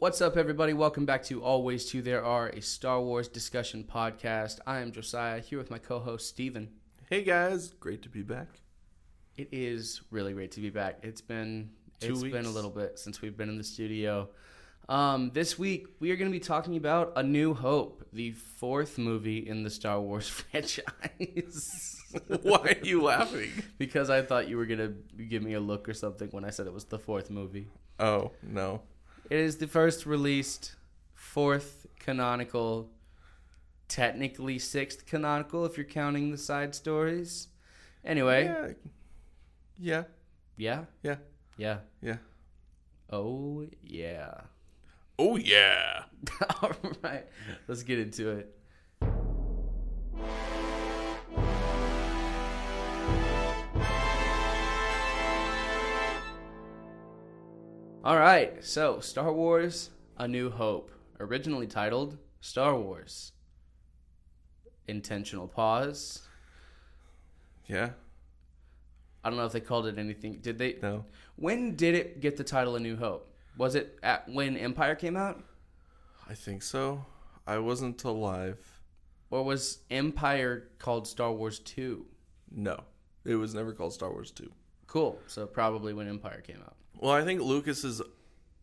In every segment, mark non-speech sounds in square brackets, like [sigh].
What's up, everybody? Welcome back to Always Two There Are, a Star Wars discussion podcast. I am Josiah here with my co-host Stephen. Hey guys, great to be back. It is really great to be back. It's been Two it's been a little bit since we've been in the studio. Um, this week we are going to be talking about A New Hope, the fourth movie in the Star Wars [laughs] franchise. [laughs] Why are you laughing? because I thought you were going to give me a look or something when I said it was the fourth movie. Oh no. It is the first released, fourth canonical, technically sixth canonical if you're counting the side stories. Anyway, Yeah. Yeah. yeah, Yeah. yeah. Yeah. Oh yeah. Oh yeah. [laughs] All right, let's get into it. All right, so Star Wars A New Hope, originally titled Star Wars. Intentional pause. Yeah. I don't know if they called it anything. Did they? No. When did it get the title A New Hope? Was it at when Empire came out? I think so. I wasn't alive. Or was Empire called Star Wars 2? No. It was never called Star Wars 2. Cool. So probably when Empire came out. Well, I think Lucas's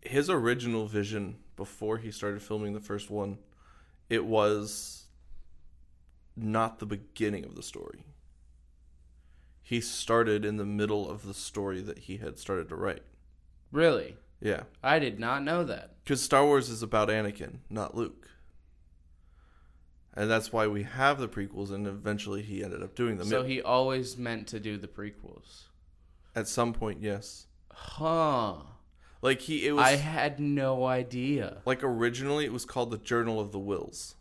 his original vision before he started filming the first one, it was not the beginning of the story. He started in the middle of the story that he had started to write. Really? Yeah. I did not know that. Because Star Wars is about Anakin, not Luke. And that's why we have the prequels, and eventually he ended up doing them. So he always meant to do the prequels. At some point, yes. Huh. Like he, it was I had no idea. like originally it was called the Journal of the Whills,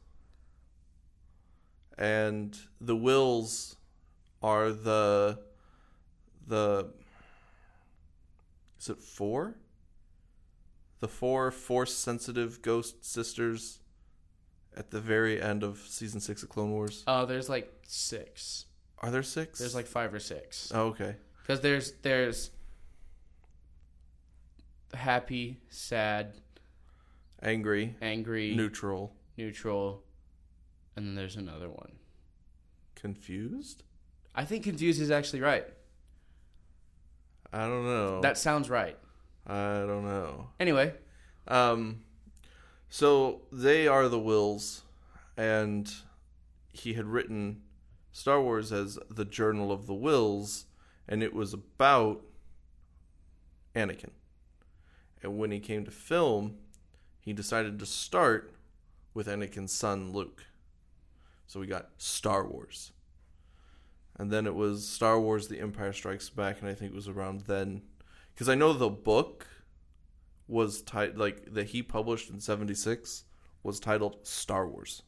and the Whills are the the is it four? The four force sensitive ghost sisters at the very end of season six of Clone Wars. Oh, there's like six. Are there six? There's like five or six. oh, okay. Because there's there's happy, sad, Angry, angry, neutral, neutral, and then there's another one. confused. I think confused is actually right. I don't know. That sounds right. I don't know. Anyway, Um, so they are the Whills, and he had written Star Wars as the Journal of the Whills, and it was about Anakin. And when he came to film, he decided to start with Anakin's son Luke. So we got Star Wars. And then it was Star Wars The Empire Strikes Back, and I think it was around then. Because I know the book was titled like that he published in 76 was titled Star Wars.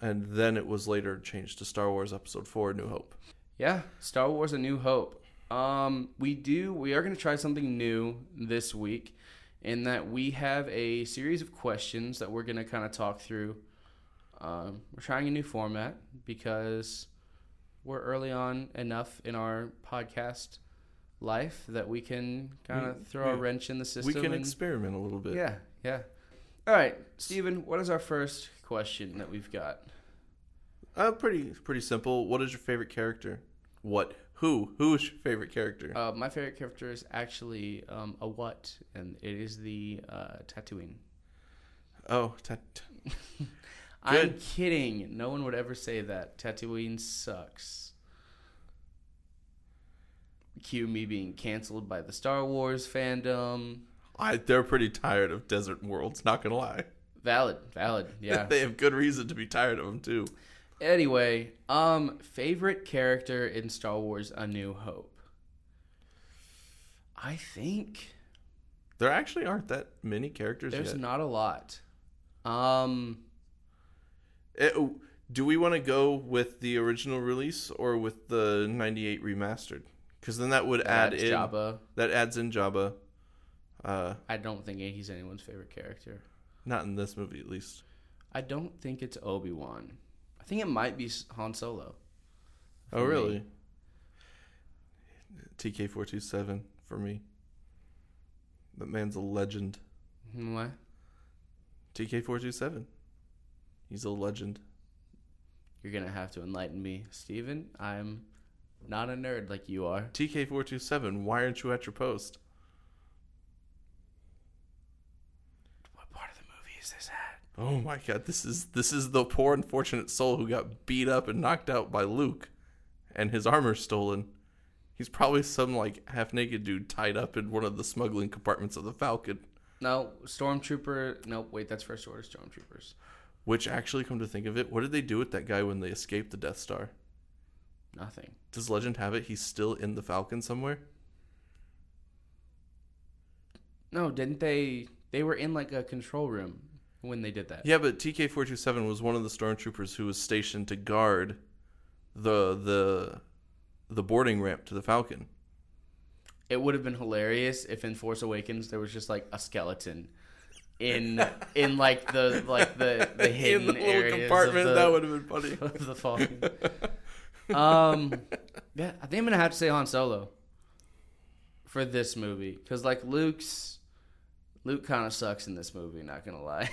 And then it was later changed to Star Wars Episode 4 New Hope. yeah, Star Wars: A New Hope. Um, we do. We are going to try something new this week, in that we have a series of questions that we're going to kind of talk through. Um, we're trying a new format because we're early on enough in our podcast life that we can kind of We- throw a wrench in the system. we can and- experiment a little bit. Yeah, yeah. All right, Stephen, what is our first question that we've got? Uh, pretty pretty simple. What is your favorite character? What? Who? Who is your favorite character? Uh, my favorite character is actually um, a what, and it is the uh, Tatooine. oh, ta- ta- [laughs] I'm kidding. No one would ever say that. Tatooine sucks. Cue me being canceled by the Star Wars fandom. I, they're pretty tired of desert worlds. Not gonna lie. Valid, valid. Yeah. [laughs] they have good reason to be tired of them too. Anyway, um, favorite character in Star Wars: A New Hope. I think There actually aren't that many characters there's yet. not a lot. Um, Eh, oh, do we want to go with the original release or with the 98 remastered? Because then that would add in Jabba. that adds in Jabba. Uh, I don't think he's anyone's favorite character. not in this movie, at least. I don't think it's Obi Wan. I think it might be Han Solo. Oh, really? TK427 for me. That man's a legend. Mm-hmm, what? TK427. He's a legend. You're gonna have to enlighten me, Stephen. I'm not a nerd like you are. TK427, why aren't you at your post? What part of the movie is this at? Oh my god, this is this is the poor unfortunate soul who got beat up and knocked out by Luke and his armor stolen. He's probably some like half naked dude tied up in one of the smuggling compartments of the Falcon. No, Stormtrooper. No, wait, that's First Order Stormtroopers. Which actually come to think of it, what did they do with that guy when they escaped the Death Star? Nothing. Does legend have it he's still in the Falcon somewhere? No, didn't they? They were in like a control room when they did that. Yeah, but TK427 was one of the stormtroopers who was stationed to guard the the the boarding ramp to the Falcon. It would have been hilarious if in Force Awakens there was just like a skeleton in [laughs] in like the like the the hidden in the little areas compartment, of the, that would have been funny. [laughs] of the Falcon. [laughs] um, yeah, I think I'm gonna have to say Han Solo for this movie because like Luke's Luke kind of sucks in this movie. Not gonna lie.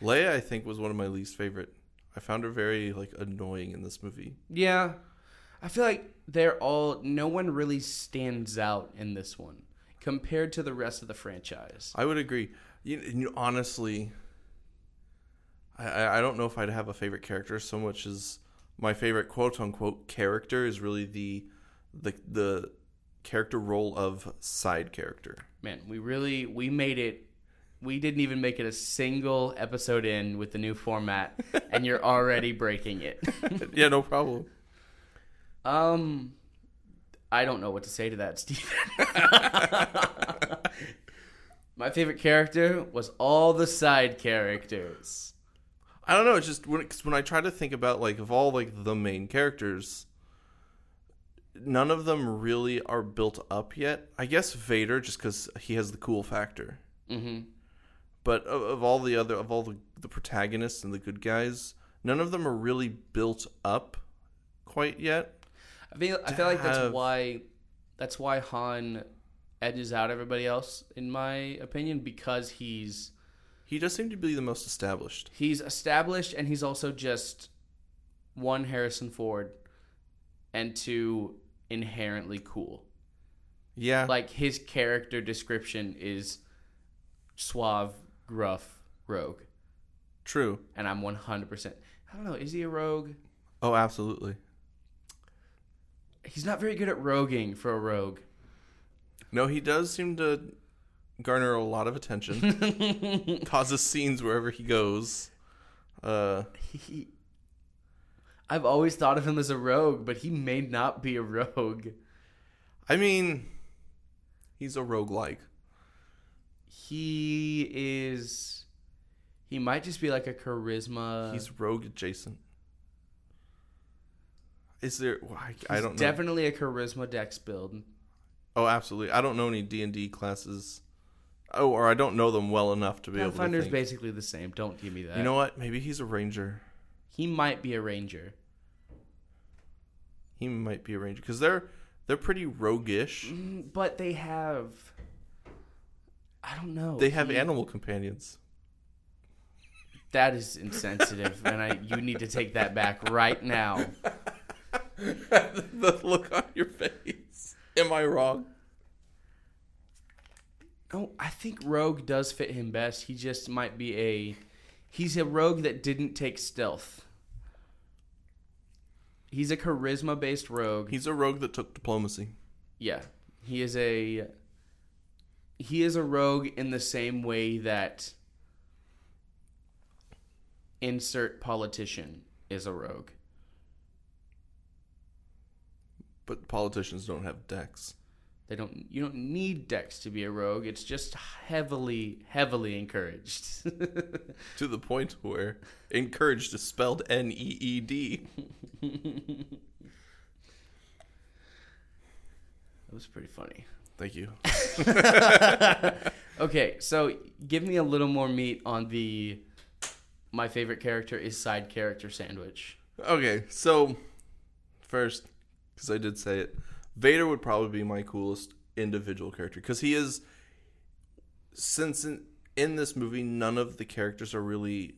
Leia, I think, was one of my least favorite. I found her very like annoying in this movie. Yeah, I feel like they're all. No one really stands out in this one compared to the rest of the franchise. I would agree. You, you honestly, I- I I don't know if I'd have a favorite character so much as my favorite quote unquote character is really the the the character role of side character. Man, we really we made it. We didn't even make it a single episode in with the new format, [laughs] and you're already breaking it. [laughs] yeah, no problem. Um, I don't know what to say to that, [laughs] Stephen. My favorite character was all the side characters. I don't know. It's just when cause when I try to think about like of all like the main characters, none of them really are built up yet. I guess Vader, just because he has the cool factor. hmm But of, of all the other of all the, the protagonists and the good guys, none of them are really built up quite yet. I feel I feel like that's why that's why Han edges out everybody else, in my opinion, because he's He does seem to be the most established. he's established and he's also just one Harrison Ford and two inherently cool. Yeah, Like his character description is suave, gruff, rogue, true. and I'm 100%. I don't know, is he a rogue? Oh, absolutely. He's not very good at roguing for a rogue. No, he does seem to garner a lot of attention. [laughs] causes scenes wherever he goes. Uh, He, I've always thought of him as a rogue, but he may not be a rogue. I mean, he's a roguelike. He is. He might just be like a charisma. He's rogue adjacent. Is there? I, I he's don't know. Definitely a charisma dex build. oh, absolutely. I don't know any D and D classes. Oh, or I don't know them well enough to be able to Pathfinder's think. basically the same. Don't give me that. You know what? Maybe he's a ranger. he might be a ranger. He might be a ranger because they're they're pretty roguish. Mm, But they have. I don't know. They have He- animal companions. That is insensitive, and I you need to take that back right now. [laughs] the look on your face. Am I wrong? No, I think rogue does fit him best. He just might be a. He's a rogue that didn't take stealth. He's a charisma based rogue. He's a rogue that took diplomacy. Yeah, he is a. He is a rogue in the same way that. Insert politician is a rogue. But politicians don't have dex. They don't. You don't need dex to be a rogue. It's just heavily, heavily encouraged. [laughs] To the point where encouraged is spelled N E E D. [laughs] That was pretty funny. Thank you. [laughs] Okay, so give me a little more meat on the my favorite character is side character sandwich. Okay, so first, because I did say it, Vader would probably be my coolest individual character because he is since in this movie, none of the characters are really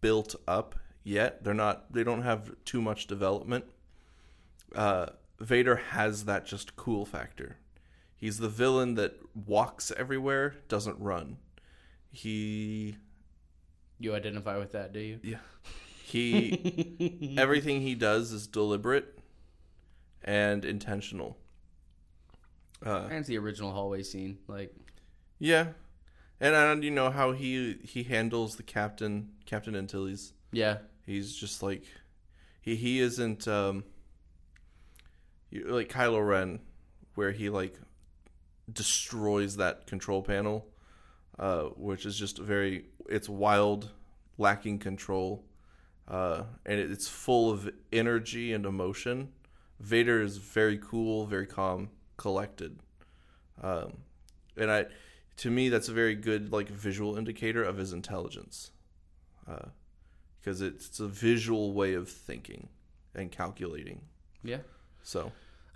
built up yet. They're not. They don't have too much development. Uh, Vader has that just cool factor. He's the villain that walks everywhere, doesn't run. He You identify with that, do you? yeah. He [laughs] everything he does is deliberate and intentional. Uh, And it's the original hallway scene. Like, yeah, and and you know how he he handles the captain, Captain Antilles. yeah, He's just like he he isn't um like Kylo Ren, where he like destroys that control panel, uh, which is just very it's wild, lacking control, uh, and it, it's full of energy and emotion. Vader is very cool, very calm, collected, um, and I, to me, that's a very good like visual indicator of his intelligence. Uh, because it's a visual way of thinking and calculating. yeah. So,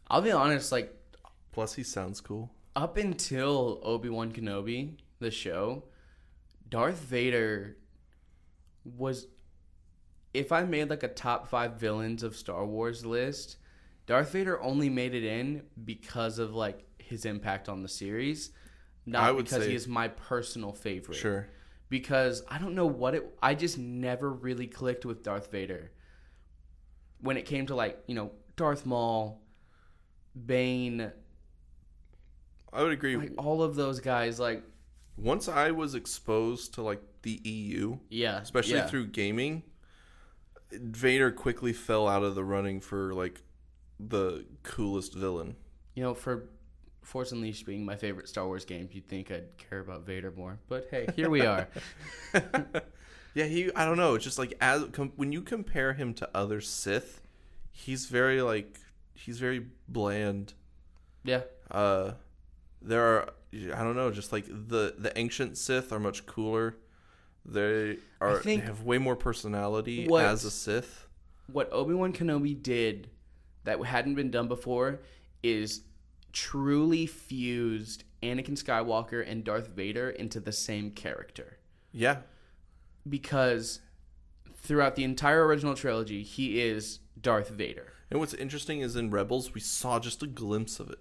I'll be honest. Like, plus he sounds cool. Up until Obi Wan Kenobi, the show, Darth Vader was. If I made like a top five villains of Star Wars list, Darth Vader only made it in because of like his impact on the series, not I would because say- he is my personal favorite. Sure. because I don't know what it. I just never really clicked with Darth Vader. When it came to like you know Darth Maul, Bane, I would agree. like all of those guys, like Once I was exposed to like the EU, yeah, especially yeah. through gaming, Vader quickly fell out of the running for like the coolest villain. you know for Force Unleashed being my favorite Star Wars game, you'd think I'd care about Vader more, but hey, here we are. [laughs] Yeah, he. I don't know. It's just like as com- when you compare him to other Sith, he's very like he's very bland. yeah, Uh, there are I don't know, just like the the ancient Sith are much cooler. They are they have way more personality what- as a Sith. what Obi Wan Kenobi did that hadn't been done before is truly fused Anakin Skywalker and Darth Vader into the same character. Yeah, Because throughout the entire original trilogy, he is Darth Vader, and what's interesting is in Rebels we saw just a glimpse of it.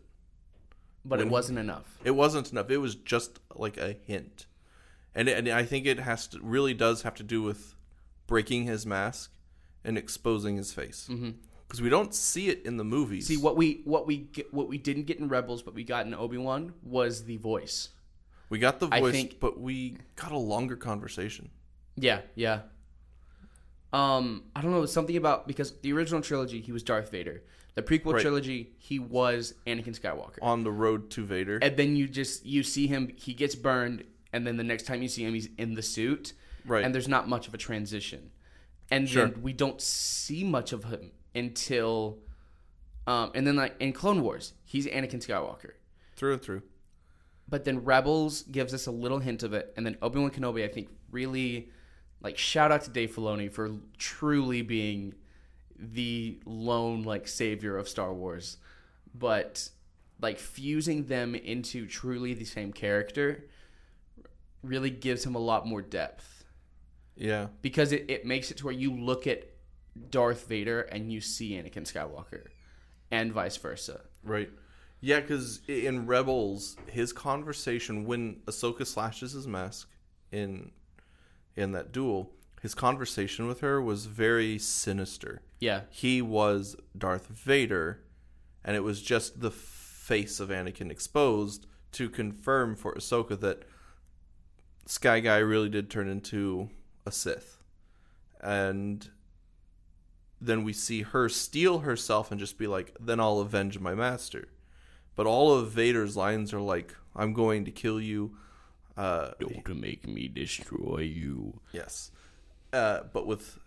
But it wasn't enough. It wasn't enough. It was just like a hint, and and I think it has to really does have to do with breaking his mask and exposing his face because we don't see it in the movies. See what we what we get, what we didn't get in Rebels, but we got in Obi Wan was the voice. we got the voice, think- but we got a longer conversation. Yeah, yeah. Um, I don't know something about because the original trilogy he was Darth Vader. The prequel Right. trilogy he was Anakin Skywalker. On the road to Vader, And then you just you see him he gets burned and then the next time you see him he's in the suit. Right. And there's not much of a transition. And Sure. then we don't see much of him until um and then like in Clone Wars, he's Anakin Skywalker. through and through. But then Rebels gives us a little hint of it, and then Obi Wan Kenobi, I think, really like shout out to Dave Filoni for truly being the lone like savior of Star Wars, but like fusing them into truly the same character really gives him a lot more depth Yeah, because it, it makes it to where you look at Darth Vader and you see Anakin Skywalker, and vice versa. right. Yeah, because in Rebels, his conversation when Ahsoka slashes his mask in in that duel, his conversation with her was very sinister. Yeah, he was Darth Vader, and it was just the face of Anakin exposed to confirm for Ahsoka that Sky Guy really did turn into a Sith. And then we see her steal herself and just be like, then I'll avenge my master. But all of Vader's lines are like, I'm going to kill you. Uh, don't make me destroy you. yes. Uh, but with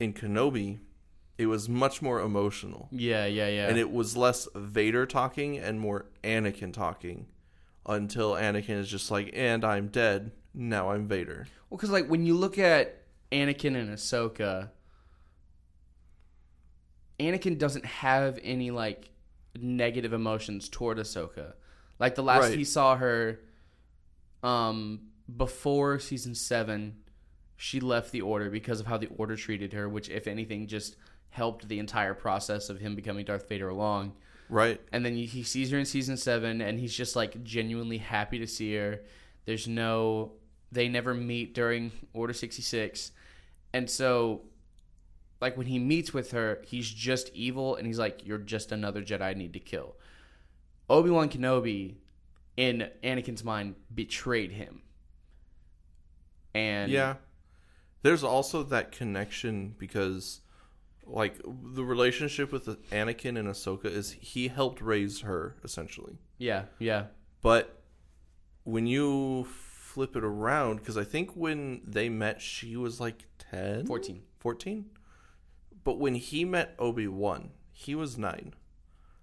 in Kenobi, it was much more emotional. Yeah, yeah, yeah. and it was less Vader talking and more Anakin talking until Anakin is just like, and I'm dead. Now I'm Vader. Well, because like when you look at Anakin and Ahsoka, Anakin doesn't have any like negative emotions toward Ahsoka. Like the last Right. he saw her, um, before season seven, she left the order because of how the order treated her, which, if anything, just helped the entire process of him becoming Darth Vader along. Right. And then he sees her in season seven, and he's just like genuinely happy to see her. There's no, they never meet during Order 66. And so, like, when he meets with her, he's just evil, and he's like, You're just another Jedi I need to kill. Obi Wan Kenobi, in Anakin's mind, betrayed him. And Yeah. There's also that connection because, like, the relationship with Anakin and Ahsoka is he helped raise her essentially. yeah, yeah, But when you flip it around, because I think when they met, she was like 10? 14. 14? But when he met Obi Wan, he was nine.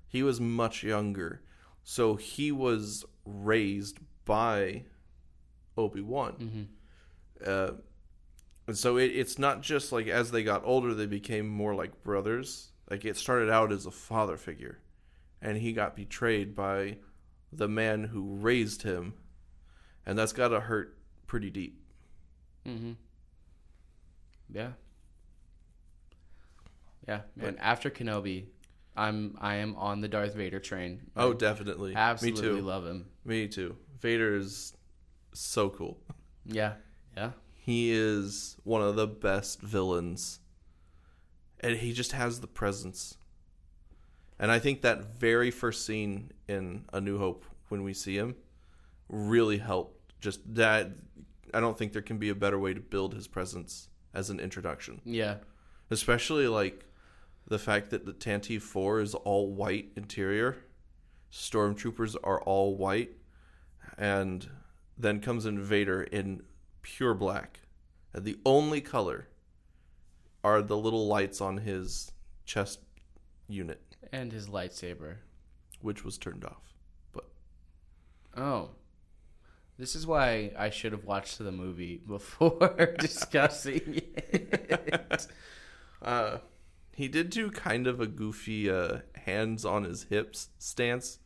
He was much younger. So he was raised by Obi Wan. hmm Uh, and so it, it's not just like as they got older, they became more like brothers. Like it started out as a father figure, and he got betrayed by the man who raised him, and that's got to hurt pretty deep. mm-hmm Yeah. Yeah, man. After Kenobi, I'm I am on the Darth Vader train. Oh, definitely. absolutely Me too. love him. Me too. Vader is so cool. Yeah, yeah, He is one of the best villains. And he just has the presence. And I think that very first scene in A New Hope when we see him really helped. Just that I don't think there can be a better way to build his presence as an introduction. yeah, Especially like the fact that the Tantive 4 is all white interior. Stormtroopers are all white and then comes in Vader in pure black. And the only color are the little lights on his chest unit, and his lightsaber. which was turned off. But Oh, this is why I should have watched the movie [laughs] before [laughs] discussing it. uh, he did do kind of a goofy uh, hands on his hips stance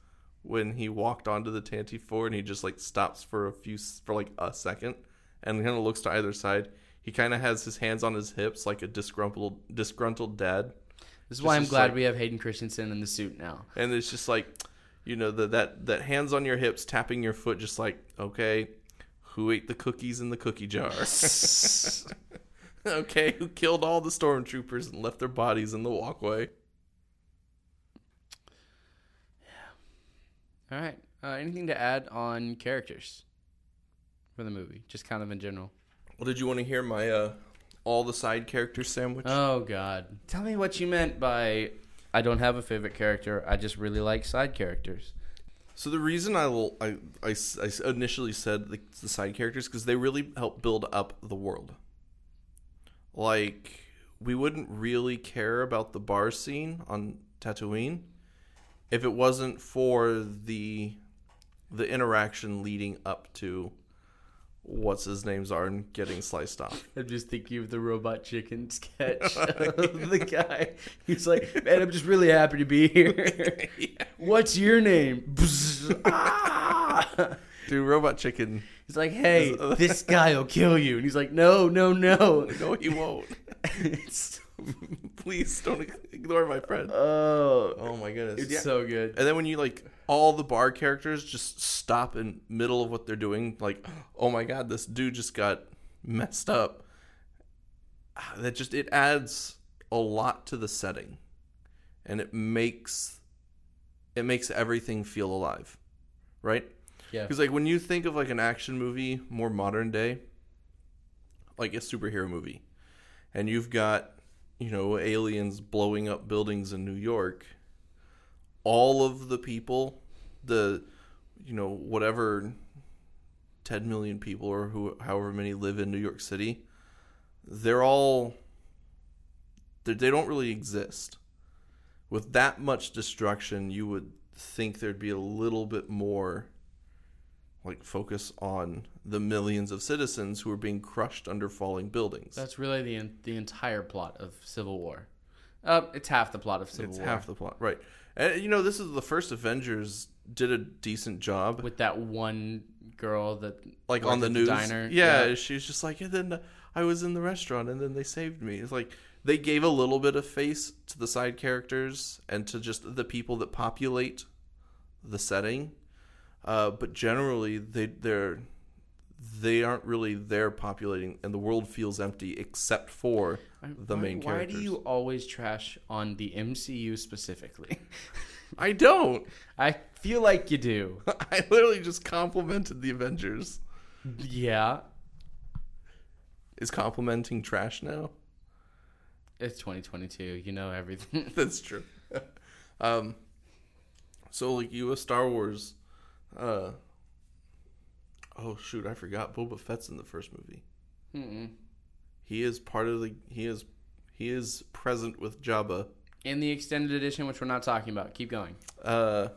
when he walked onto the Tantive 4 and he just like stops for a few for like a second and kind of looks to either side. He kind of has his hands on his hips like a disgruntled disgruntled dad. This is why I'm glad like- we have Hayden Christensen in the suit now. and it's just like you know the, that that hands on your hips tapping your foot just like okay who ate the cookies in the cookie jar [laughs] okay who killed all the stormtroopers and left their bodies in the walkway Yeah. All right. Uh, anything to add on characters for the movie? Just kind of in general. well did you want to hear my uh all the side characters sandwich Oh God! Tell me what you meant by I don't have a favorite character. I just really like side characters. so the reason I, will, I initially said the, the side characters because they really help build up the world like we wouldn't really care about the bar scene on Tatooine if it wasn't for the the interaction leading up to what's his name's Arn getting sliced off. [laughs] I'm just thinking of the robot chicken sketch [laughs] of the guy. He's like, "Man, I'm just really happy to be here. [laughs] What's your name?" Ah! Dude, Robot Chicken. He's like, "Hey, this guy will kill you," and he's like, "No, no, no." No, he won't. Please don't ignore my friend. oh, Oh my goodness. it's Yeah. so good. And then when you like all the bar characters just stop in middle of what they're doing, like, oh my god, this dude just got messed up. Ah, That just it adds a lot to the setting, and it makes it makes everything feel alive, right? Yeah, Because like when you think of like an action movie, more modern day, like a superhero movie, and you've got you know aliens blowing up buildings in New York, all of the people, the you know whatever, ten million people or who however many live in New York City, they're all they they don't really exist. With that much destruction, you would think there'd be a little bit more like focus on the millions of citizens who are being crushed under falling buildings. that's really the the entire plot of Civil War. Uh, it's half the plot of Civil it's War. half the plot, right? And you know, this is the first Avengers did a decent job. with that one girl that like on the news. diner. Yeah, she was just like, and then I was in the restaurant, and then they saved me. It's like they gave a little bit of face to the side characters and to just the people that populate the setting, uh, but generally they they're they aren't really there populating, and the world feels empty except for the why, main characters. Why do you always trash on the MCU specifically? [laughs] I don't. I feel like you do. [laughs] I literally just complimented the Avengers. Yeah, Is complimenting trash now? it's 2022. You know everything. [laughs] That's true. um, so like you a Star Wars, uh, oh shoot, I forgot Boba Fett's in the first movie. Mm-mm. He is part of the. He is he is present with Jabba. In the extended edition, which we're not talking about, keep going. Uh,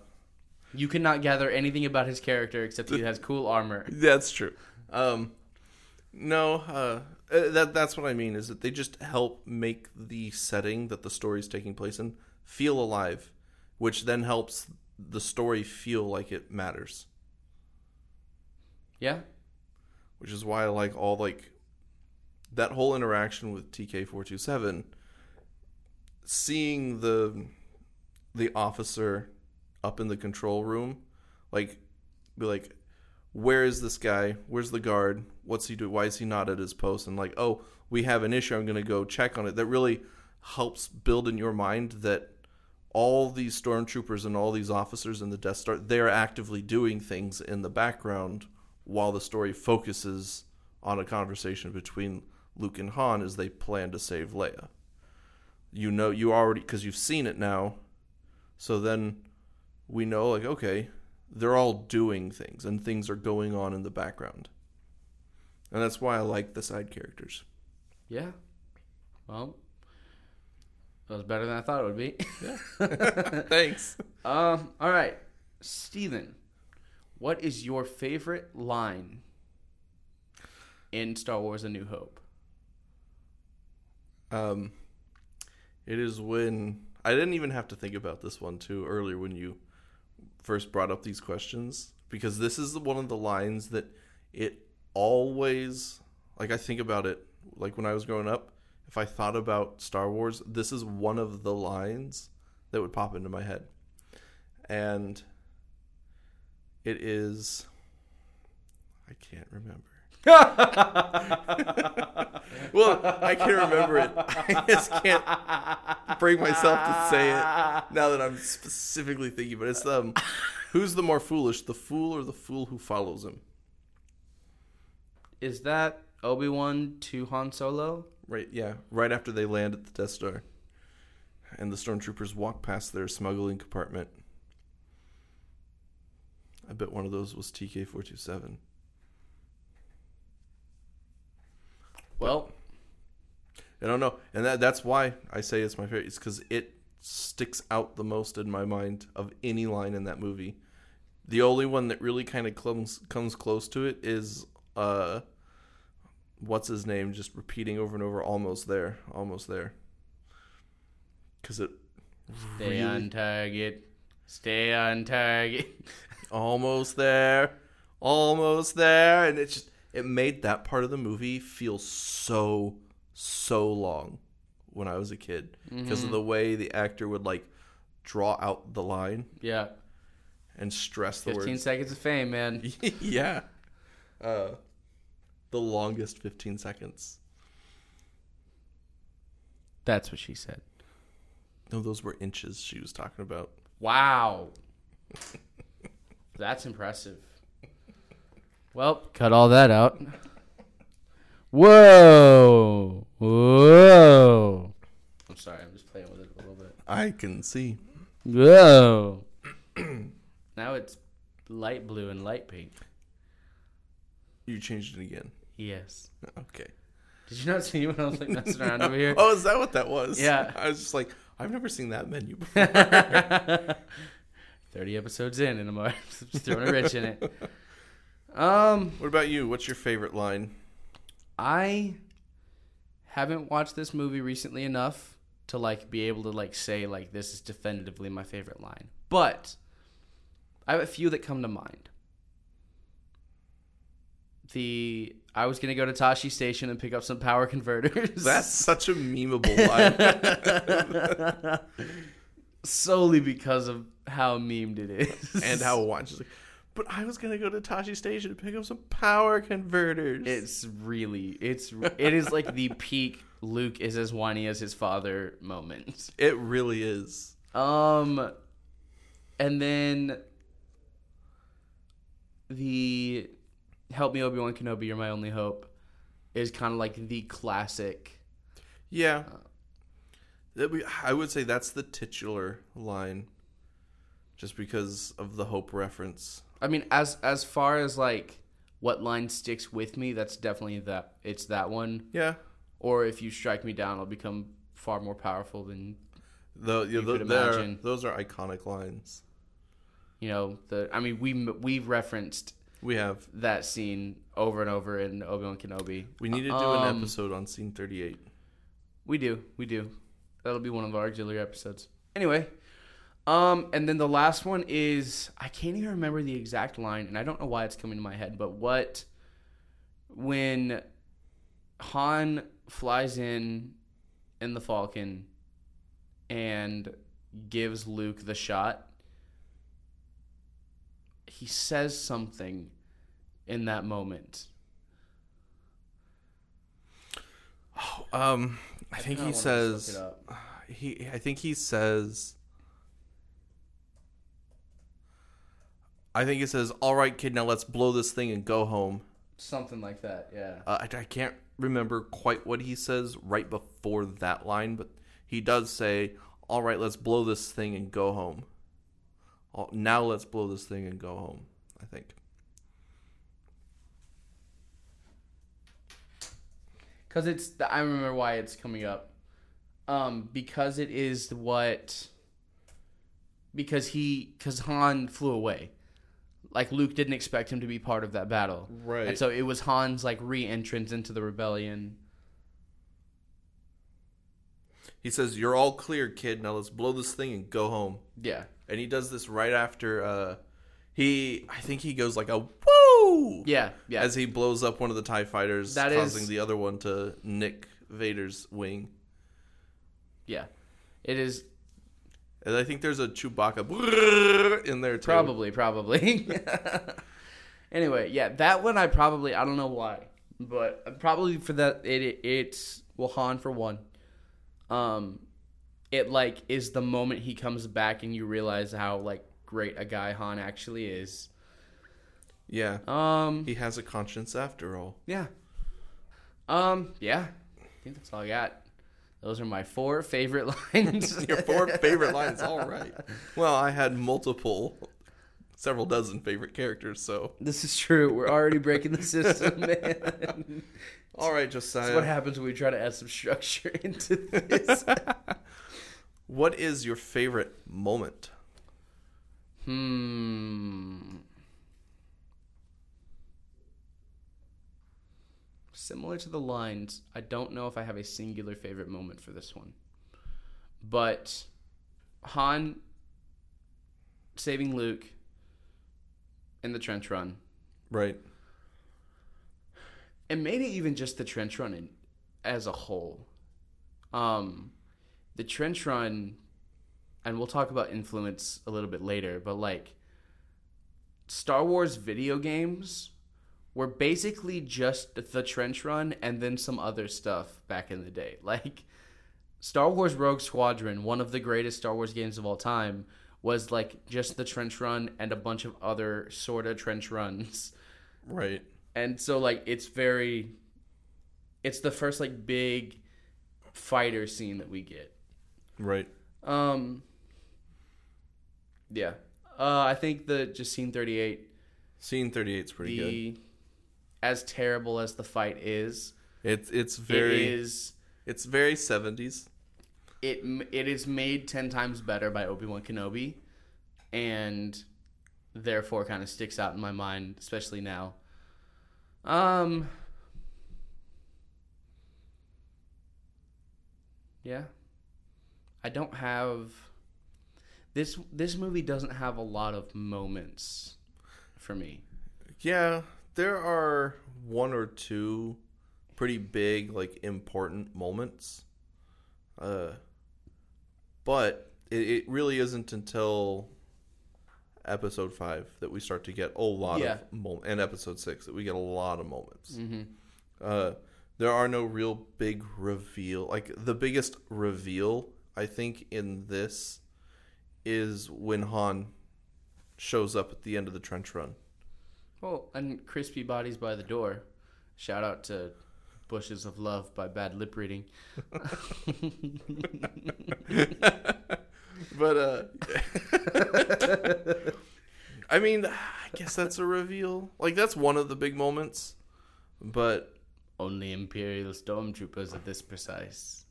You cannot gather anything about his character except he has cool armor. [laughs] that's true. Um, no, uh, uh, that that's what I mean is that they just help make the setting that the story is taking place in feel alive, which then helps the story feel like it matters. Yeah, which is why I like all like that whole interaction with TK427 seeing the the officer up in the control room like be like where is this guy? Where's the guard? What's he doing why is he not at his post? And like oh we have an issue. I'm going to go check on it. That really helps build in your mind that all these stormtroopers and all these officers in the Death Star they're actively doing things in the background while the story focuses on a conversation between Luke and Han as they plan to save Leia. You know, you already because you've seen it now, so then we know like okay, they're all doing things and things are going on in the background, and that's why I like the side characters. yeah. Well, that was better than I thought it would be. Yeah. [laughs] Thanks. [laughs] um. All right, Stephen, what is your favorite line in Star Wars: A New Hope? Um, it is when I didn't even have to think about this one too earlier when you first brought up these questions because this is one of the lines that it always like I think about it like when I was growing up if I thought about Star Wars this is one of the lines that would pop into my head and it is I can't remember [laughs] well, I can't remember it. I just can't bring myself to say it now that I'm specifically thinking. But it's um, who's the more foolish, the fool or the fool who follows him? Is that Obi Wan to Han Solo? Right, yeah. Right after they land at the Death Star, and the stormtroopers walk past their smuggling compartment. I bet one of those was TK four two seven. Well, I don't know, and that that's why I say it's my favorite. It's because it sticks out the most in my mind of any line in that movie. The only one that really kind of comes comes close to it is uh, what's his name? Just repeating over and over, almost there, almost there. Because it stay really, on target. Stay on target. [laughs] almost there, almost there, and it just it made that part of the movie feel so so long when I was a kid because of the way the actor would like draw out the line Yeah, and stress the 15 words. seconds of fame, man. [laughs] yeah, uh, the longest fifteen seconds. That's what she said. No, those were inches she was talking about. Wow. [laughs] That's impressive. [laughs] Well, cut all that out. [laughs] Whoa. Whoa. I'm sorry, I'm just playing with it a little bit. I can see. Whoa. now it's light blue and light pink. You changed it again. Yes. Okay. Did you not see when I was like messing [laughs] around over here? Oh, is that what that was? Yeah. I was just like, I've never seen that menu before. 30 episodes in and I'm [laughs] just throwing a wrench in it. [laughs] Um, what about you? What's your favorite line? I haven't watched this movie recently enough to like be able to like say like this is definitively my favorite line. But I have a few that come to mind. the I was gonna go to Tosche Station and pick up some power [laughs] converters. That's such a memeable line. Solely because of how memed it is and how watch. Like, but I was gonna go to Tosche Station to pick up some power converters. it's really it's it is like the peak. Luke is as whiny as his father moment. it really is. Um, and then the "Help me, Obi Wan Kenobi, you're my only hope" is kind of like the classic. Yeah. That we- I would say that's the titular line, just because of the hope reference. I mean, as as far as like what line sticks with me, that's definitely that. It's that one. Yeah. Or if you strike me down, I'll become far more powerful than Though yeah, You tho- could imagine. those are iconic lines. you know the. I mean, we we've referenced We have. that scene over and over in Obi Wan Kenobi. We need to do Um, an episode on scene thirty-eight. We do, we do. That'll be one of our auxiliary episodes. Anyway, um, and then the last one is I can't even remember the exact line, and I don't know why it's coming to my head, but what when Han flies in in the Falcon and gives Luke the shot, he says something in that moment. Um, I think he wanna just look says he. I think he says. I think he says, "All right, kid, now let's blow this thing and go home." something like that. Yeah. Uh, I, I can't remember quite what he says right before that line, but he does say, "All right, let's blow this thing and go home." Now let's blow this thing and go home. I think. Because it's the, I remember why it's coming up. Um, because it is what. Because he, because Han flew away, like Luke didn't expect him to be part of that battle, Right. and so it was Han's like re-entrance into the rebellion. he says, "You're all clear, kid. Now let's blow this thing and go home." Yeah, And he does this right after. Uh, he, I think he goes like a woo. yeah, yeah. As he blows up one of the Tie fighters, That causing is- the other one to nick Vader's wing. yeah, it is And I think there's a Chewbacca in there too. probably, probably. [laughs] anyway, yeah, that one I probably I don't know why, but probably for that it, it it's well Han for one. Um, it like is the moment he comes back and you realize how like great a guy Han actually is. Yeah. Um, He has a conscience after all. yeah. Um, yeah. I think that's all I got. Those are my four favorite [laughs] lines. [laughs] Your four favorite lines. All right. Well, I had multiple, several dozen favorite characters. So, This is true. We're already breaking the system, [laughs] man. all right, That's Josiah. what happens when we try to add some structure into this. what is your favorite moment? hmm. Similar to the lines, I don't know if I have a singular favorite moment for this one. But Han saving Luke in the trench run. Right. and maybe even just the trench run in, as a whole. Um, the trench run, and we'll talk about influence a little bit later, but like Star Wars video games were basically just the trench run and then some other stuff back in the day. [laughs] Like Star Wars Rogue Squadron, one of the greatest Star Wars games of all time, was like just the trench run and a bunch of other sort of trench runs Right. and so like it's very it's the first like big fighter scene that we get Right. um yeah uh i think the just scene 38 Scene 38 is pretty good. As terrible as the fight is It's it's very is it's very 70s. it it is made 10 times better by obi-wan kenobi and therefore kind of sticks out in my mind especially now. Um yeah. I don't have this this movie doesn't have a lot of moments for me. Yeah, there are one or two pretty big, like important moments. Uh, but it, it really isn't until episode five that we start to get a lot Yeah. of moments, and episode six that we get a lot of moments. Mm-hmm. Uh, there are no real big reveal. Like the biggest reveal, I think, in this is when Han shows up at the end of the trench run. Well, and crispy bodies by the door. Shout out to Bushes of Love by Bad Lip Reading. [laughs] But uh [laughs] I mean, I guess that's a reveal. Like that's one of the big moments. But Only Imperial stormtroopers are this precise.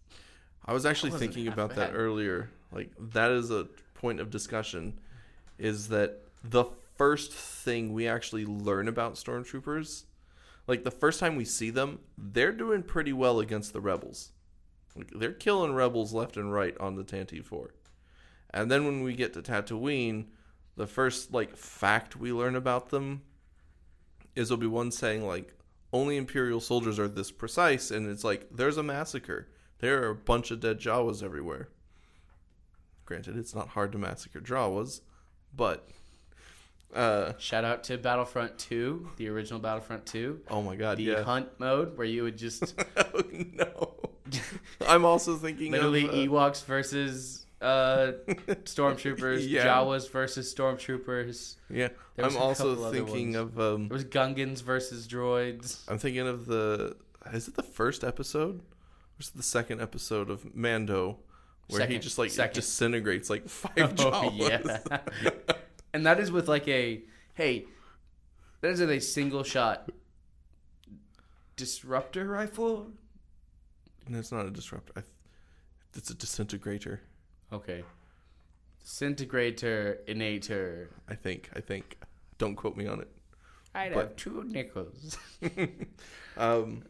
I was actually wasn't thinking half about that earlier. Like that is a point of discussion is that the first thing we actually learn about stormtroopers, like the first time we see them, they're doing pretty well against the rebels. Like, they're killing rebels left and right on the Tantive 4. And then when we get to Tatooine, the first like fact we learn about them is Obi-Wan saying like only imperial soldiers are this precise and it's like there's a massacre. There are a bunch of dead Jawas everywhere. Granted, it's not hard to massacre Jawas, but uh Shout out to Battlefront 2, the original Battlefront 2. oh my god, The yeah. hunt mode where you would just [laughs] oh no. [laughs] I'm also thinking literally of uh, Ewoks versus uh, [laughs] stormtroopers, Yeah. Jawas versus stormtroopers. Yeah, I'm also thinking of um There was Gungans versus droids. I'm thinking of the is it the first episode? Or is it the second episode of Mando where he just like Second. disintegrates like five Oh, Jawas? yeah. And that is with like a hey, that is with a single shot disruptor rifle. And it's not a disruptor. I, it's a disintegrator. Okay, disintegrator, innator. I think. I think. Don't quote me on it. I'd But- have two nickels. [laughs] Um,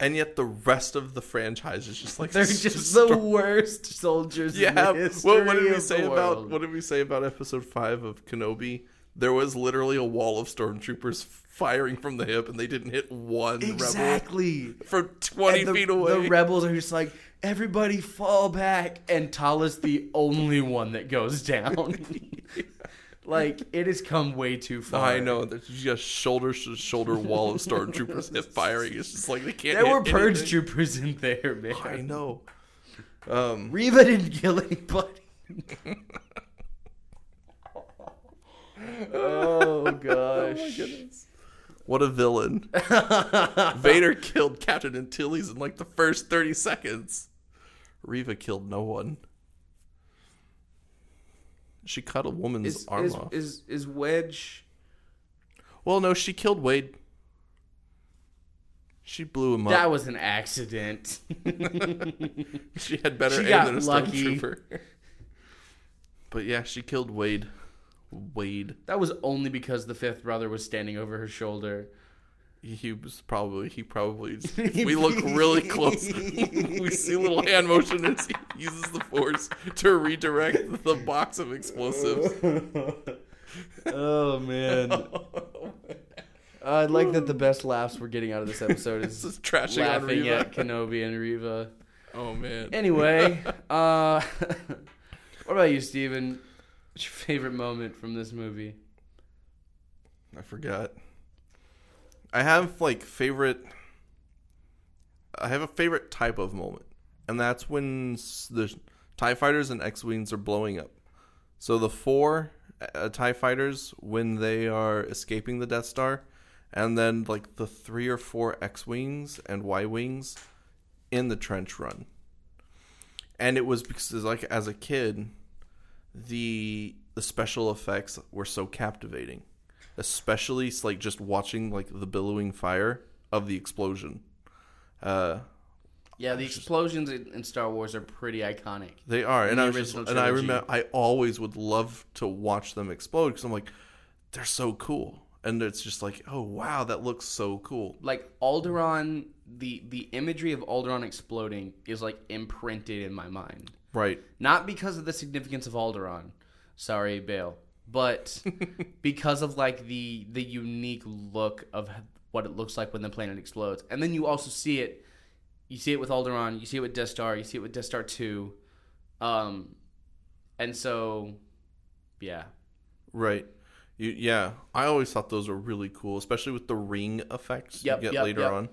and yet the rest of the franchise is just like They're just the worst soldiers. in yeah. the history What, what did we say about world. what did we say about episode five of Kenobi? There was literally a wall of stormtroopers firing from the hip, and they didn't hit one rebel exactly? from twenty the, feet away. The rebels are just like, everybody fall back, and Tala's the only one that goes down. [laughs] like it has come way too [laughs] far. I know there's just shoulder to shoulder wall of stormtroopers hip [laughs] [laughs] firing. It's just like they can't. There hit were purge anything. troopers in there, man. I know. Um, Reva didn't kill anybody. oh gosh. what a villain! Vader killed Captain Antilles in like the first thirty seconds. Reva killed no one. She cut a woman's Is, arm is, off. is is Wedge? well, no, she killed Wade. She blew him up. That was an accident. [laughs] She had better She aim than a lucky. stormtrooper. but yeah, she killed Wade. Wade. that was only because the fifth brother was standing over her shoulder. He was probably he probably [laughs] we look really close. [laughs] we see little [laughs] hand motion as he uses the force to redirect the box of explosives. Oh man. I like that the best laughs we're getting out of this episode This is is trashing on laughing at Kenobi and Reva. Oh man. Anyway, uh, what about you, Stephen? What's your favorite moment from this movie? I forgot. I have like favorite. I have a favorite type of moment, and that's when the Tie Fighters and X Wings are blowing up. So the four uh, Tie Fighters when they are escaping the Death Star, and then like the three or four X Wings and Y Wings in the trench run. And it was because like as a kid, the the special effects were so captivating especially like just watching like the billowing fire of the explosion. Uh, Yeah, the explosions in, in Star Wars are pretty iconic. they are, and the I was just, and I remember I always would love to watch them explode because I'm like, they're so cool, and it's just like, oh wow, that looks so cool. Like Alderaan, the the imagery of Alderaan exploding is like imprinted in my mind. Right? Not because of the significance of Alderaan. Sorry, Bail. But [laughs] because of like the the unique look of what it looks like when the planet explodes, and then you also see it. You see it with Alderaan. You see it with Death Star. You see it with Death Star Two, um, and so, yeah, Right. You, yeah, I always thought those were really cool, especially with the ring effects Yep, you get yep, later yep. on.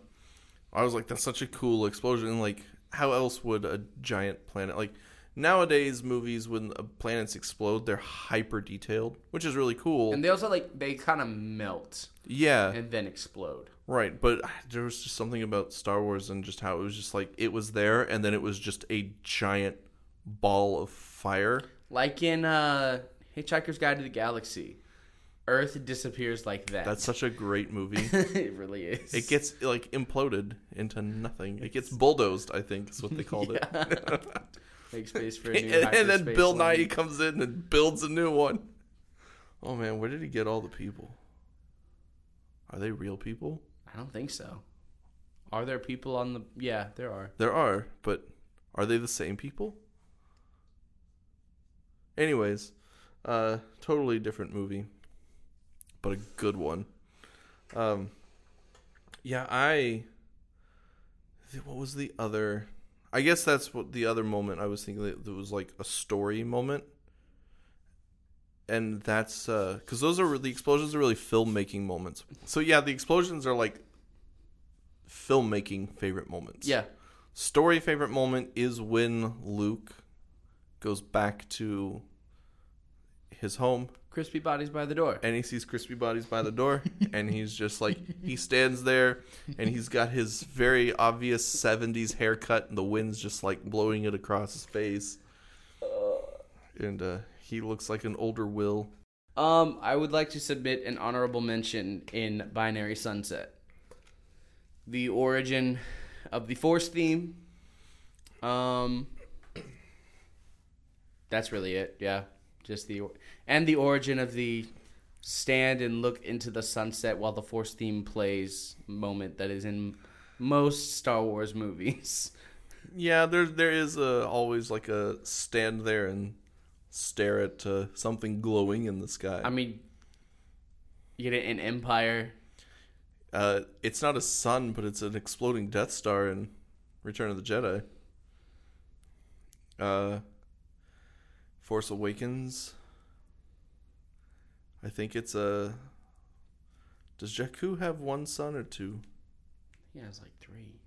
I was like, that's such a cool explosion. And like, how else would a giant planet like nowadays movies when planets explode, they're hyper detailed, which is really cool. and they also like they kind of melt yeah, and then explode. right. But [sighs] there was just something about Star Wars and just how it was just like it was there, and then it was just a giant ball of fire. Like in uh, Hitchhiker's Guide to the Galaxy, Earth disappears like that. That's such a great movie. [laughs] it really is. It gets like imploded into nothing. It gets bulldozed, I think is what they called it. [laughs] [laughs] Make space for a [laughs] new and, and then Bill. Nighy comes in and builds a new one. Oh man, where did he get all the people? Are they real people? I don't think so. Are there people on the? Yeah, there are. There are, but are they the same people? Anyways, uh totally different movie, but a good one. Um yeah, I what was the other I guess that's what the other moment I was thinking that was like a story moment. And that's uh cuz those are the explosions are really filmmaking moments. So yeah, the explosions are like filmmaking favorite moments Yeah, story favorite moment is when Luke goes back to his home crispy bodies by the door. and he sees crispy bodies by the door and he's just like he stands there and he's got his very obvious 70s haircut and the wind's just like blowing it across his face and uh, he looks like an older will Um, I would like to submit an honorable mention in Binary Sunset. The origin of the Force theme. Um, that's really it. Yeah, just the and the origin of the stand and look into the sunset while the Force theme plays moment that is in most Star Wars movies. [laughs] yeah there there is a, always like a stand there and stare at uh, something glowing in the sky I mean, you get it in Empire. Uh, it's not a sun, but it's an exploding Death Star in Return of the Jedi. Uh, Force Awakens. I think it's a. Does Jakku have one sun or two? He has like three.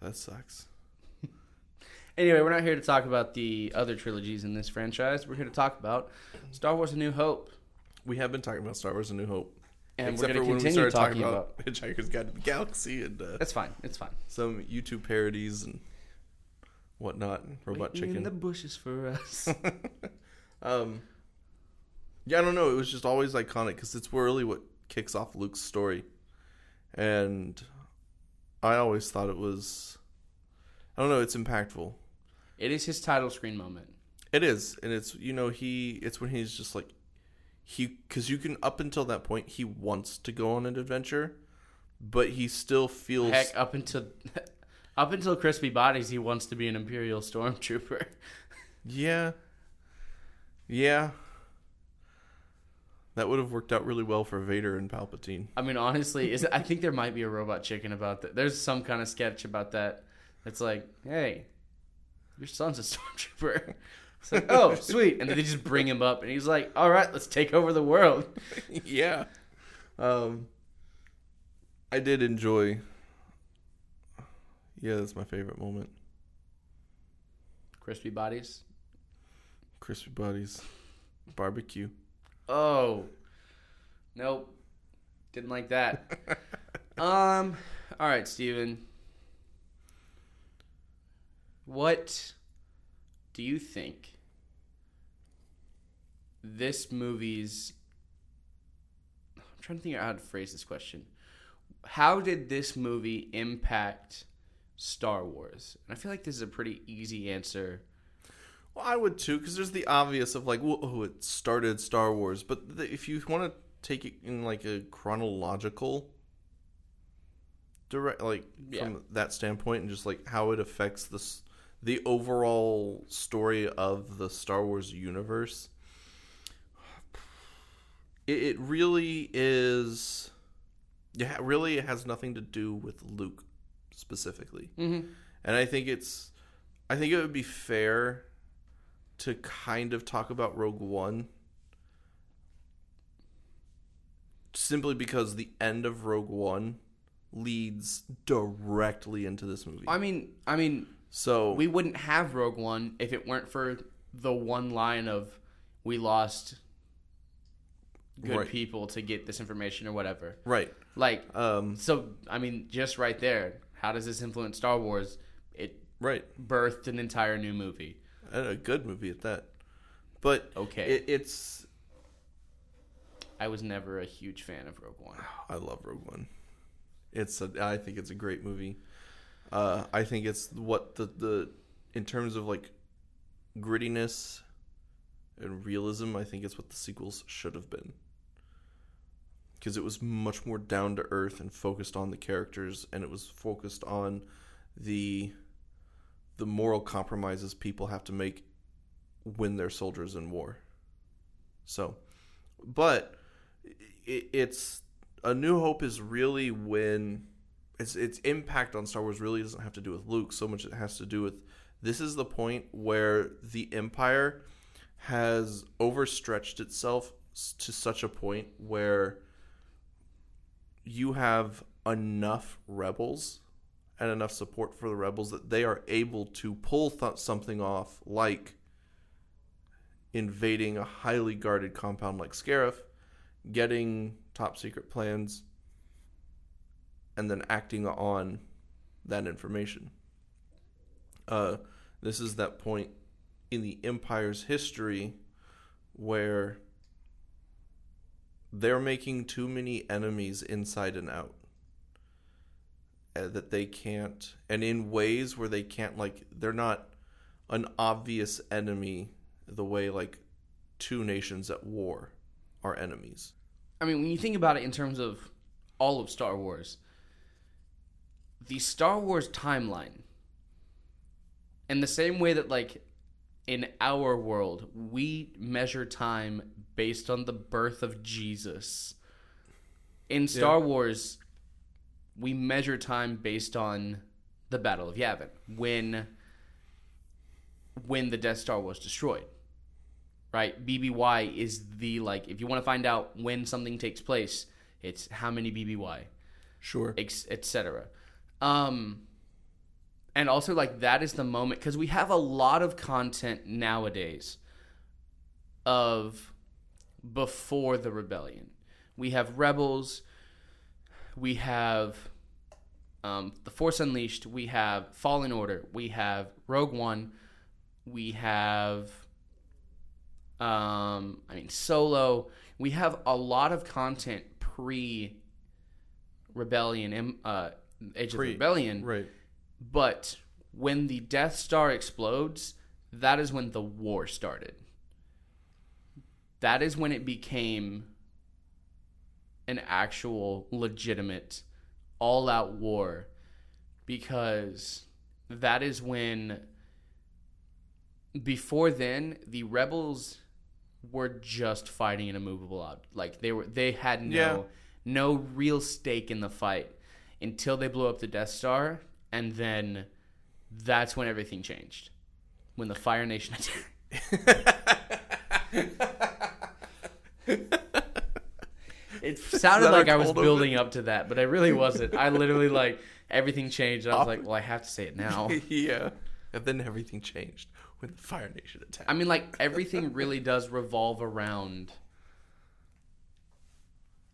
That sucks. [laughs] Anyway, we're not here to talk about the other trilogies in this franchise. We're here to talk about Star Wars: A New Hope, We have been talking about Star Wars: A New Hope, and except we're going to continue talking talking about, about. [laughs] Hitchhiker's Guide to the Galaxy and uh, That's fine. It's fine. some YouTube parodies and whatnot. Robot Waiting in Chicken. the bushes for us. [laughs] Um, yeah, I don't know. It was just always iconic because it's really what kicks off Luke's story, and I always thought it was. I don't know. It's impactful. it is his title screen moment. It is, and it's you know he. It's when he's just like he because you can up until that point he wants to go on an adventure, but he still feels Heck, up until up until Crispy Bodies, he wants to be an Imperial stormtrooper. [laughs] yeah, yeah. That would have worked out really well for Vader and Palpatine. I mean, honestly, is I think there might be a robot chicken about that. There's some kind of sketch about that. It's like, hey, your son's a stormtrooper. It's like, oh, [laughs] sweet, and then they just bring him up, and he's like, all right, let's take over the world. [laughs] yeah. Um I did enjoy Yeah, that's my favorite moment. Crispy Bodies. Crispy bodies. Barbecue. Oh, nope, didn't like that. [laughs] um, all right, Stephen. What do you think this movie's I'm trying to think of how to phrase this question. How did this movie impact Star Wars? And I feel like this is a pretty easy answer. Well, I would too, because there's the obvious of like, oh, it started Star Wars. But the, if you want to take it in like a chronological direct, like Yeah. from that standpoint, and just like how it affects this, the overall story of the Star Wars universe. it, it really is. Yeah, really, it has nothing to do with Luke specifically, Mm-hmm. and I think it's. I think it would be fair to kind of talk about Rogue One simply because the end of Rogue One leads directly into this movie. I mean, I mean, so we wouldn't have Rogue One if it weren't for the one line of "We lost good Right. people to get this information" or whatever. right, Like, um, so I mean, just right there, how does this influence Star Wars? It right, birthed an entire new movie. and a good movie at that. But Okay, it, it's I was never a huge fan of Rogue One. I love Rogue One. It's a, I think it's a great movie. Uh, I think it's what the the in terms of like grittiness and realism. I think it's what the sequels should have been because it was much more down to earth and focused on the characters, and it was focused on the the moral compromises people have to make when they're soldiers in war. So, but it, it's a New Hope is really when its its impact on Star Wars really doesn't have to do with Luke so much. It has to do with this is the point where the Empire has overstretched itself to such a point where you have enough rebels and enough support for the rebels that they are able to pull th- something off like invading a highly guarded compound like Scarif, getting top secret plans, and then acting on that information. Uh, this is that point in the Empire's history where they're making too many enemies inside and out. Uh, that they can't, and in ways where they can't, like, they're not an obvious enemy the way, like, two nations at war are enemies. I mean, when you think about it in terms of all of Star Wars, the Star Wars timeline, in the same way that, like, in our world, we measure time based on the birth of Jesus. In Star Wars, we measure time based on the Battle of Yavin when when the Death Star was destroyed. Right? BBY is the like if you want to find out when something takes place, it's how many BBY Sure. etc. Um, and also like that is the moment because we have a lot of content nowadays of before the rebellion. We have rebels. We have um, the Force Unleashed. We have Fallen Order. We have Rogue One. We have um, I mean Solo. We have a lot of content pre Rebellion, uh, Age Pre- of Rebellion. Right. But when the Death Star explodes, that is when the war started. That is when it became an actual legitimate all out war because that is when before then the rebels were just fighting an immovable object like they were they had no Yeah. no real stake in the fight until they blew up the Death Star and then that's when everything changed when the Fire Nation attacked [laughs] It [laughs] sounded like I was building up to that, but I really wasn't. I literally like everything changed. And I was like, [laughs] well, I have to say it now. yeah. And then everything changed when the Fire Nation attacked. I mean, like everything really does revolve around.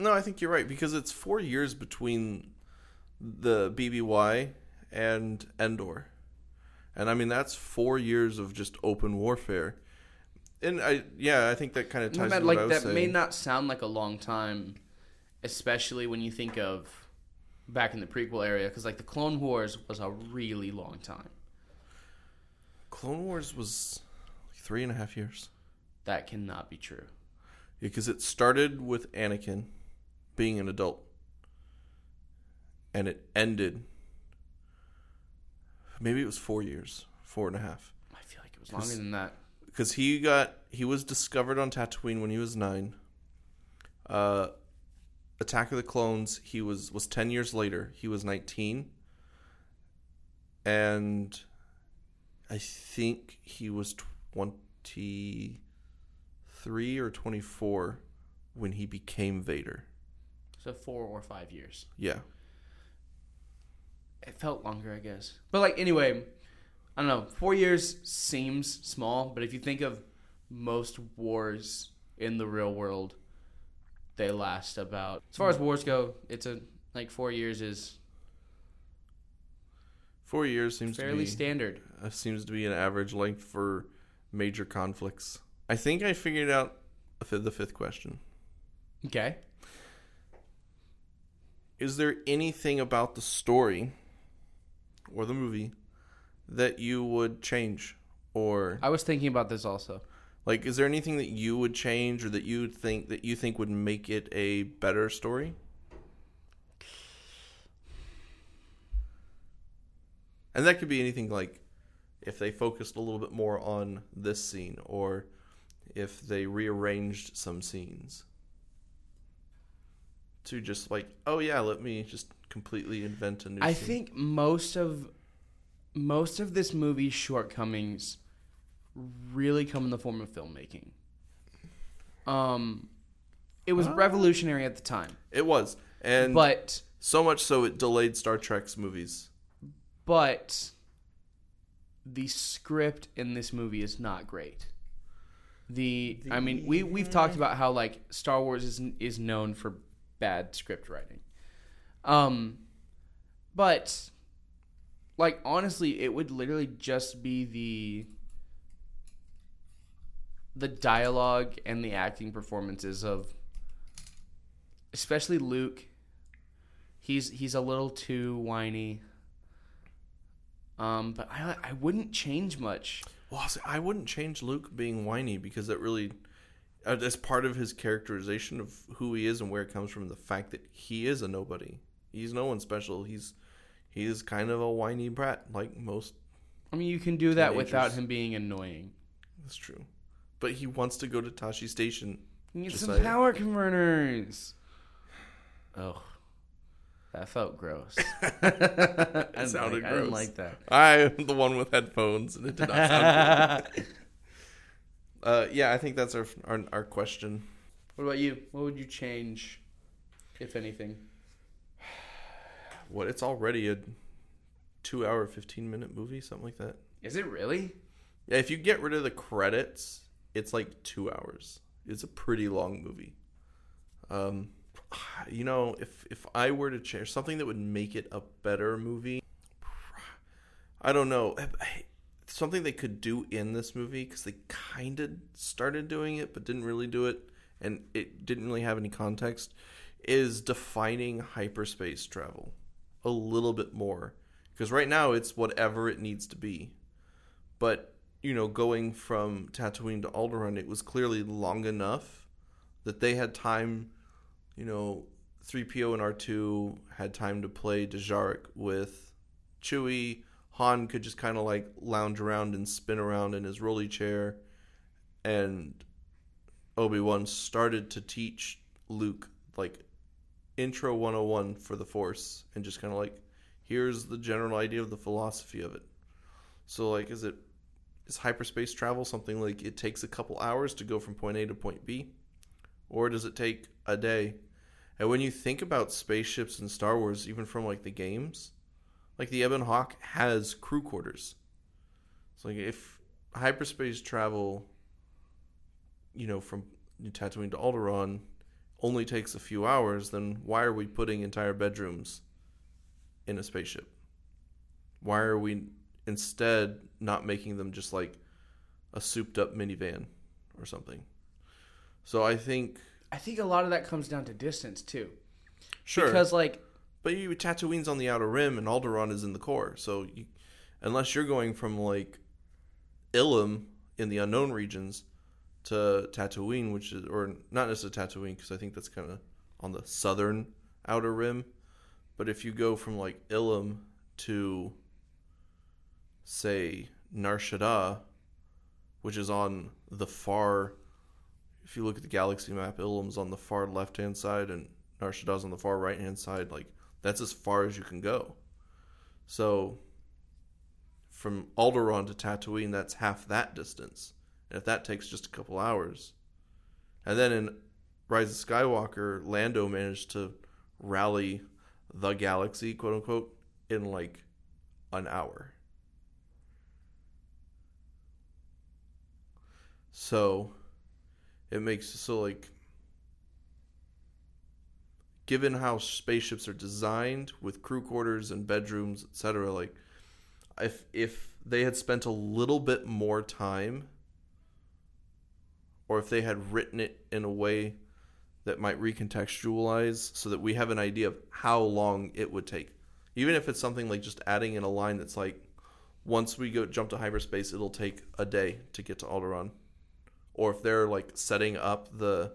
No, I think you're right because it's four years between the BBY and Endor, and I mean that's four years of just open warfare. And I, yeah, I think that kind of ties what like that saying. may not sound like a long time, especially when you think of back in the prequel area, because like the Clone Wars was a really long time. Clone Wars was like three and a half years. That cannot be true. because it started with Anakin being an adult, and it ended. Maybe it was four years, four and a half, I feel like it was longer than that. because he got he was discovered on Tatooine when he was nine. Uh, Attack of the Clones. He was was ten years later. He was nineteen, and I think he was twenty three or twenty four when he became Vader. So four or five years. Yeah. It felt longer, I guess. But like anyway, I don't know. Four years seems small, but if you think of most wars in the real world, they last about. As far as wars go, it's a like four years is Four years seems fairly to be standard. uh, seems to be an average length for major conflicts. I think I figured out the fifth, the fifth question. Okay. Is there anything about the story or the movie that you would change or I was thinking about this also. like is there anything that you would change or that you would think that you think would make it a better story? And that could be anything like if they focused a little bit more on this scene or if they rearranged some scenes to just like oh yeah let me just completely invent a new I scene. think most of most of this movie's shortcomings really come in the form of filmmaking. Um, it was Ah. revolutionary at the time, it was and but so much so it delayed Star Trek's movies but the script in this movie is not great. The, I mean, we we've talked about how like Star Wars is is known for bad script writing. Um but like honestly, it would literally just be the the dialogue and the acting performances of especially Luke. He's he's a little too whiny. Um, but I I wouldn't change much. Well, I wouldn't change Luke being whiny because that really, Uh, as part of his characterization of who he is and where it comes from, the fact that he is a nobody. He's no one special. He's he's kind of a whiny brat, like most. I mean, you can do that without him being annoying. That's true, but he wants to go to Tosche Station. You need some like- power converters. Oh, that felt gross. [laughs] [laughs] it sounded gross. I didn't like that. I am the one with headphones, and it did not sound good. [laughs] Uh, yeah, I think that's our, our our question. What about you? What would you change, if anything? What? It's already a two-hour, fifteen-minute movie, something like that. Is it really? Yeah, if you get rid of the credits, it's like two hours. It's a pretty long movie. Um, you know, if if I were to change something that would make it a better movie, [sighs] I don't know. Something they could do in this movie because they kind of started doing it but didn't really do it, and it didn't really have any context. Is defining hyperspace travel a little bit more because right now it's whatever it needs to be but you know going from Tatooine to Alderaan it was clearly long enough that they had time you know 3PO and R2 had time to play Dejarik with Chewie Han could just kind of like lounge around and spin around in his rolly chair and Obi-Wan started to teach Luke like intro 101 for the force and just kind of like here's the general idea of the philosophy of it. So like is it is hyperspace travel something like it takes a couple hours to go from point A to point B? Or does it take a day? And when you think about spaceships in Star Wars even from like the games like the Ebon Hawk has crew quarters it's like if hyperspace travel you know from Tatooine to Alderaan only takes a few hours, then why are we putting entire bedrooms in a spaceship? Why are we instead not making them just like a souped up minivan or something? So I think I think a lot of that comes down to distance too. sure, Because like but you Tatooine's on the outer rim and Alderaan is in the core. So you, unless you're going from like Ilum in the unknown regions to Tatooine, which is or not necessarily Tatooine because I think that's kind of on the southern outer rim. But if you go from like Ilum to say Nar Shaddaa, which is on the far if you look at the galaxy map, Ilum's on the far left hand side and Nar Shaddaa's on the far right hand side. Like that's as far as you can go. So from Alderaan to Tatooine, that's half that distance. And if that takes just a couple hours, and then in Rise of Skywalker, Lando managed to rally the galaxy, quote unquote, in like an hour. So it makes so like given how spaceships are designed with crew quarters and bedrooms, etc., like if if they had spent a little bit more time or if they had written it in a way that might recontextualize so that we have an idea of how long it would take. Even if it's something like just adding in a line that's like once we go jump to hyperspace it'll take a day to get to Alderaan. Or if they're like setting up the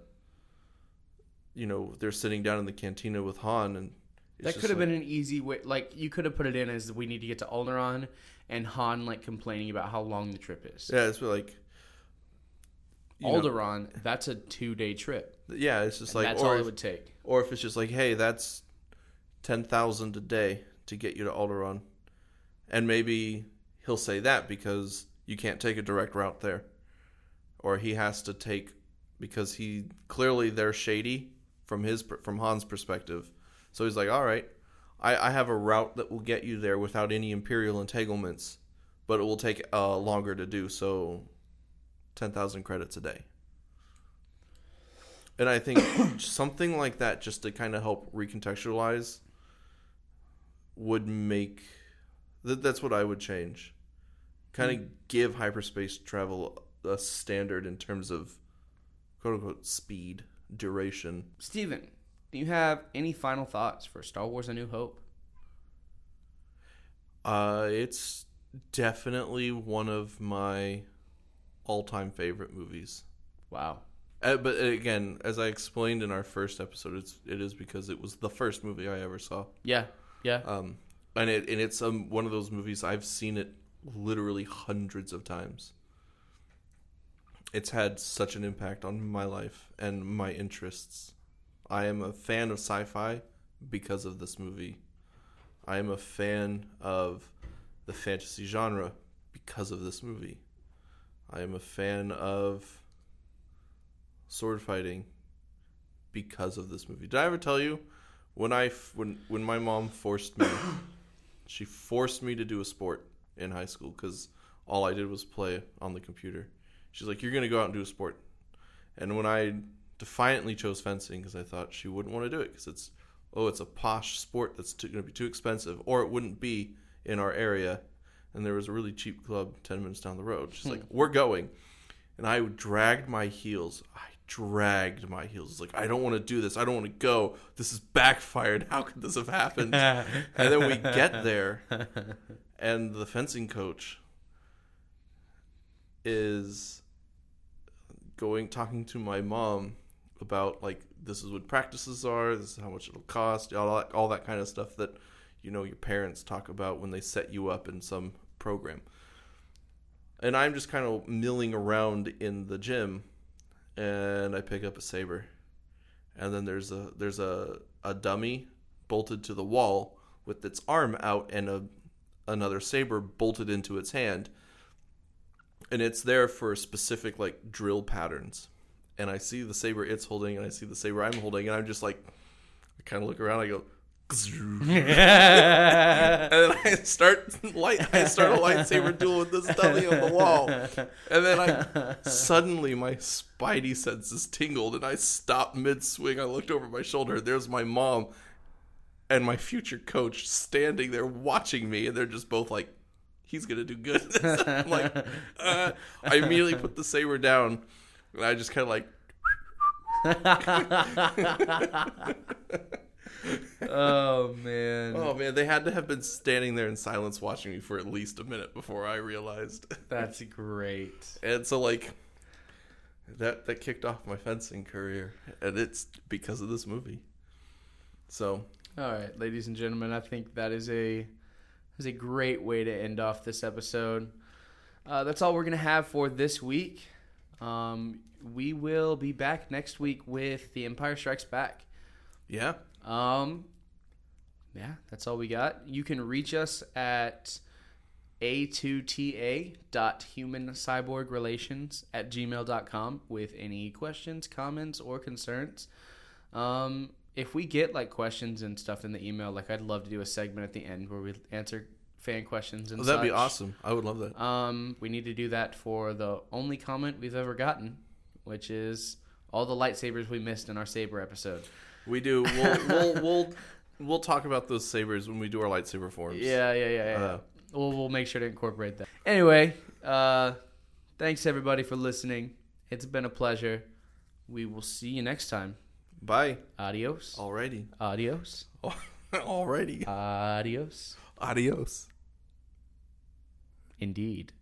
you know, they're sitting down in the cantina with Han and it's That could have like- been an easy way. Like you could have put it in as we need to get to Alderaan, and Han like complaining about how long the trip is. Yeah, it's like you know, Alderaan, that's a two day trip. yeah, it's just And like that's all if, it would take. or if it's just like, hey, that's ten thousand a day to get you to Alderaan, and maybe he'll say that because you can't take a direct route there, or he has to take because he clearly they're shady from his from Han's perspective, so he's like, all right, I, I have a route that will get you there without any imperial entanglements, but it will take uh, longer to do so. Ten thousand credits a day. And I think [coughs] something like that, just to kind of help recontextualize, would make that, that's what I would change. Kind of give hyperspace travel a standard in terms of quote unquote speed, duration. Stephen, do you have any final thoughts for Star Wars: A New Hope? Uh, it's definitely one of my all-time favorite movies. Wow. Uh, but again, as I explained in our first episode, it's it is because it was the first movie I ever saw. Yeah. Yeah. Um, and it and it's um, one of those movies I've seen it literally hundreds of times. It's had such an impact on my life and my interests. I am a fan of sci-fi because of this movie. I am a fan of the fantasy genre because of this movie. I am a fan of sword fighting because of this movie. Did I ever tell you when I when when my mom forced me [coughs] she forced me to do a sport in high school cuz all I did was play on the computer. She's like you're going to go out and do a sport. And when I defiantly chose fencing cuz I thought she wouldn't want to do it cuz it's oh it's a posh sport that's going to be too expensive or it wouldn't be in our area and there was a really cheap club 10 minutes down the road. She's hmm. like we're going. And I dragged my heels. I dragged my heels. It's like, I don't want to do this. I don't want to go. This is backfired. How could this have happened? [laughs] and then we get there, and the fencing coach is going, talking to my mom about, like, this is what practices are, this is how much it'll cost, all that, all that kind of stuff that, you know, your parents talk about when they set you up in some program. And I'm just kind of milling around in the gym, and I pick up a saber, and then there's a there's a a dummy bolted to the wall with its arm out and a another saber bolted into its hand, and it's there for specific like drill patterns, and I see the saber it's holding, and I see the saber I'm holding, and I'm just like, I kind of look around, I go. [laughs] and then I start light. I start a lightsaber duel with this dummy on the wall, and then I suddenly my spidey senses tingled, and I stopped mid swing. I looked over my shoulder. There's my mom and my future coach standing there watching me, and they're just both like, "He's gonna do good." [laughs] I'm like, uh, I immediately put the saber down, and I just kind of like. oh man. Oh man, they had to have been standing there in silence watching me for at least a minute before I realized. [laughs] That's great. and so like that that kicked off my fencing career and it's because of this movie. So, All right, ladies and gentlemen, I think that is a is a great way to end off this episode. Uh, that's all we're gonna have for this week. Um, we will be back next week with The Empire Strikes Back. Yeah. Um, yeah, that's all we got. You can reach us at a2ta.humancyborgrelations at gmail.com with any questions, comments, or concerns. Um, if we get like questions and stuff in the email, like I'd love to do a segment at the end where we answer fan questions and Oh, that'd be awesome. I would love that. Um, we need to do that for the only comment we've ever gotten, which is all the lightsabers we missed in our saber episode. We do. [laughs] We'll we'll we'll, we'll talk about those sabers when we do our lightsaber forms. Yeah, yeah, yeah, yeah. Uh, we'll, we'll make sure to incorporate that. Anyway, uh, thanks everybody for listening. It's been a pleasure. We will see you next time. Bye. Adios. Alrighty. Adios. [laughs] Alrighty. Adios. Adios. Indeed.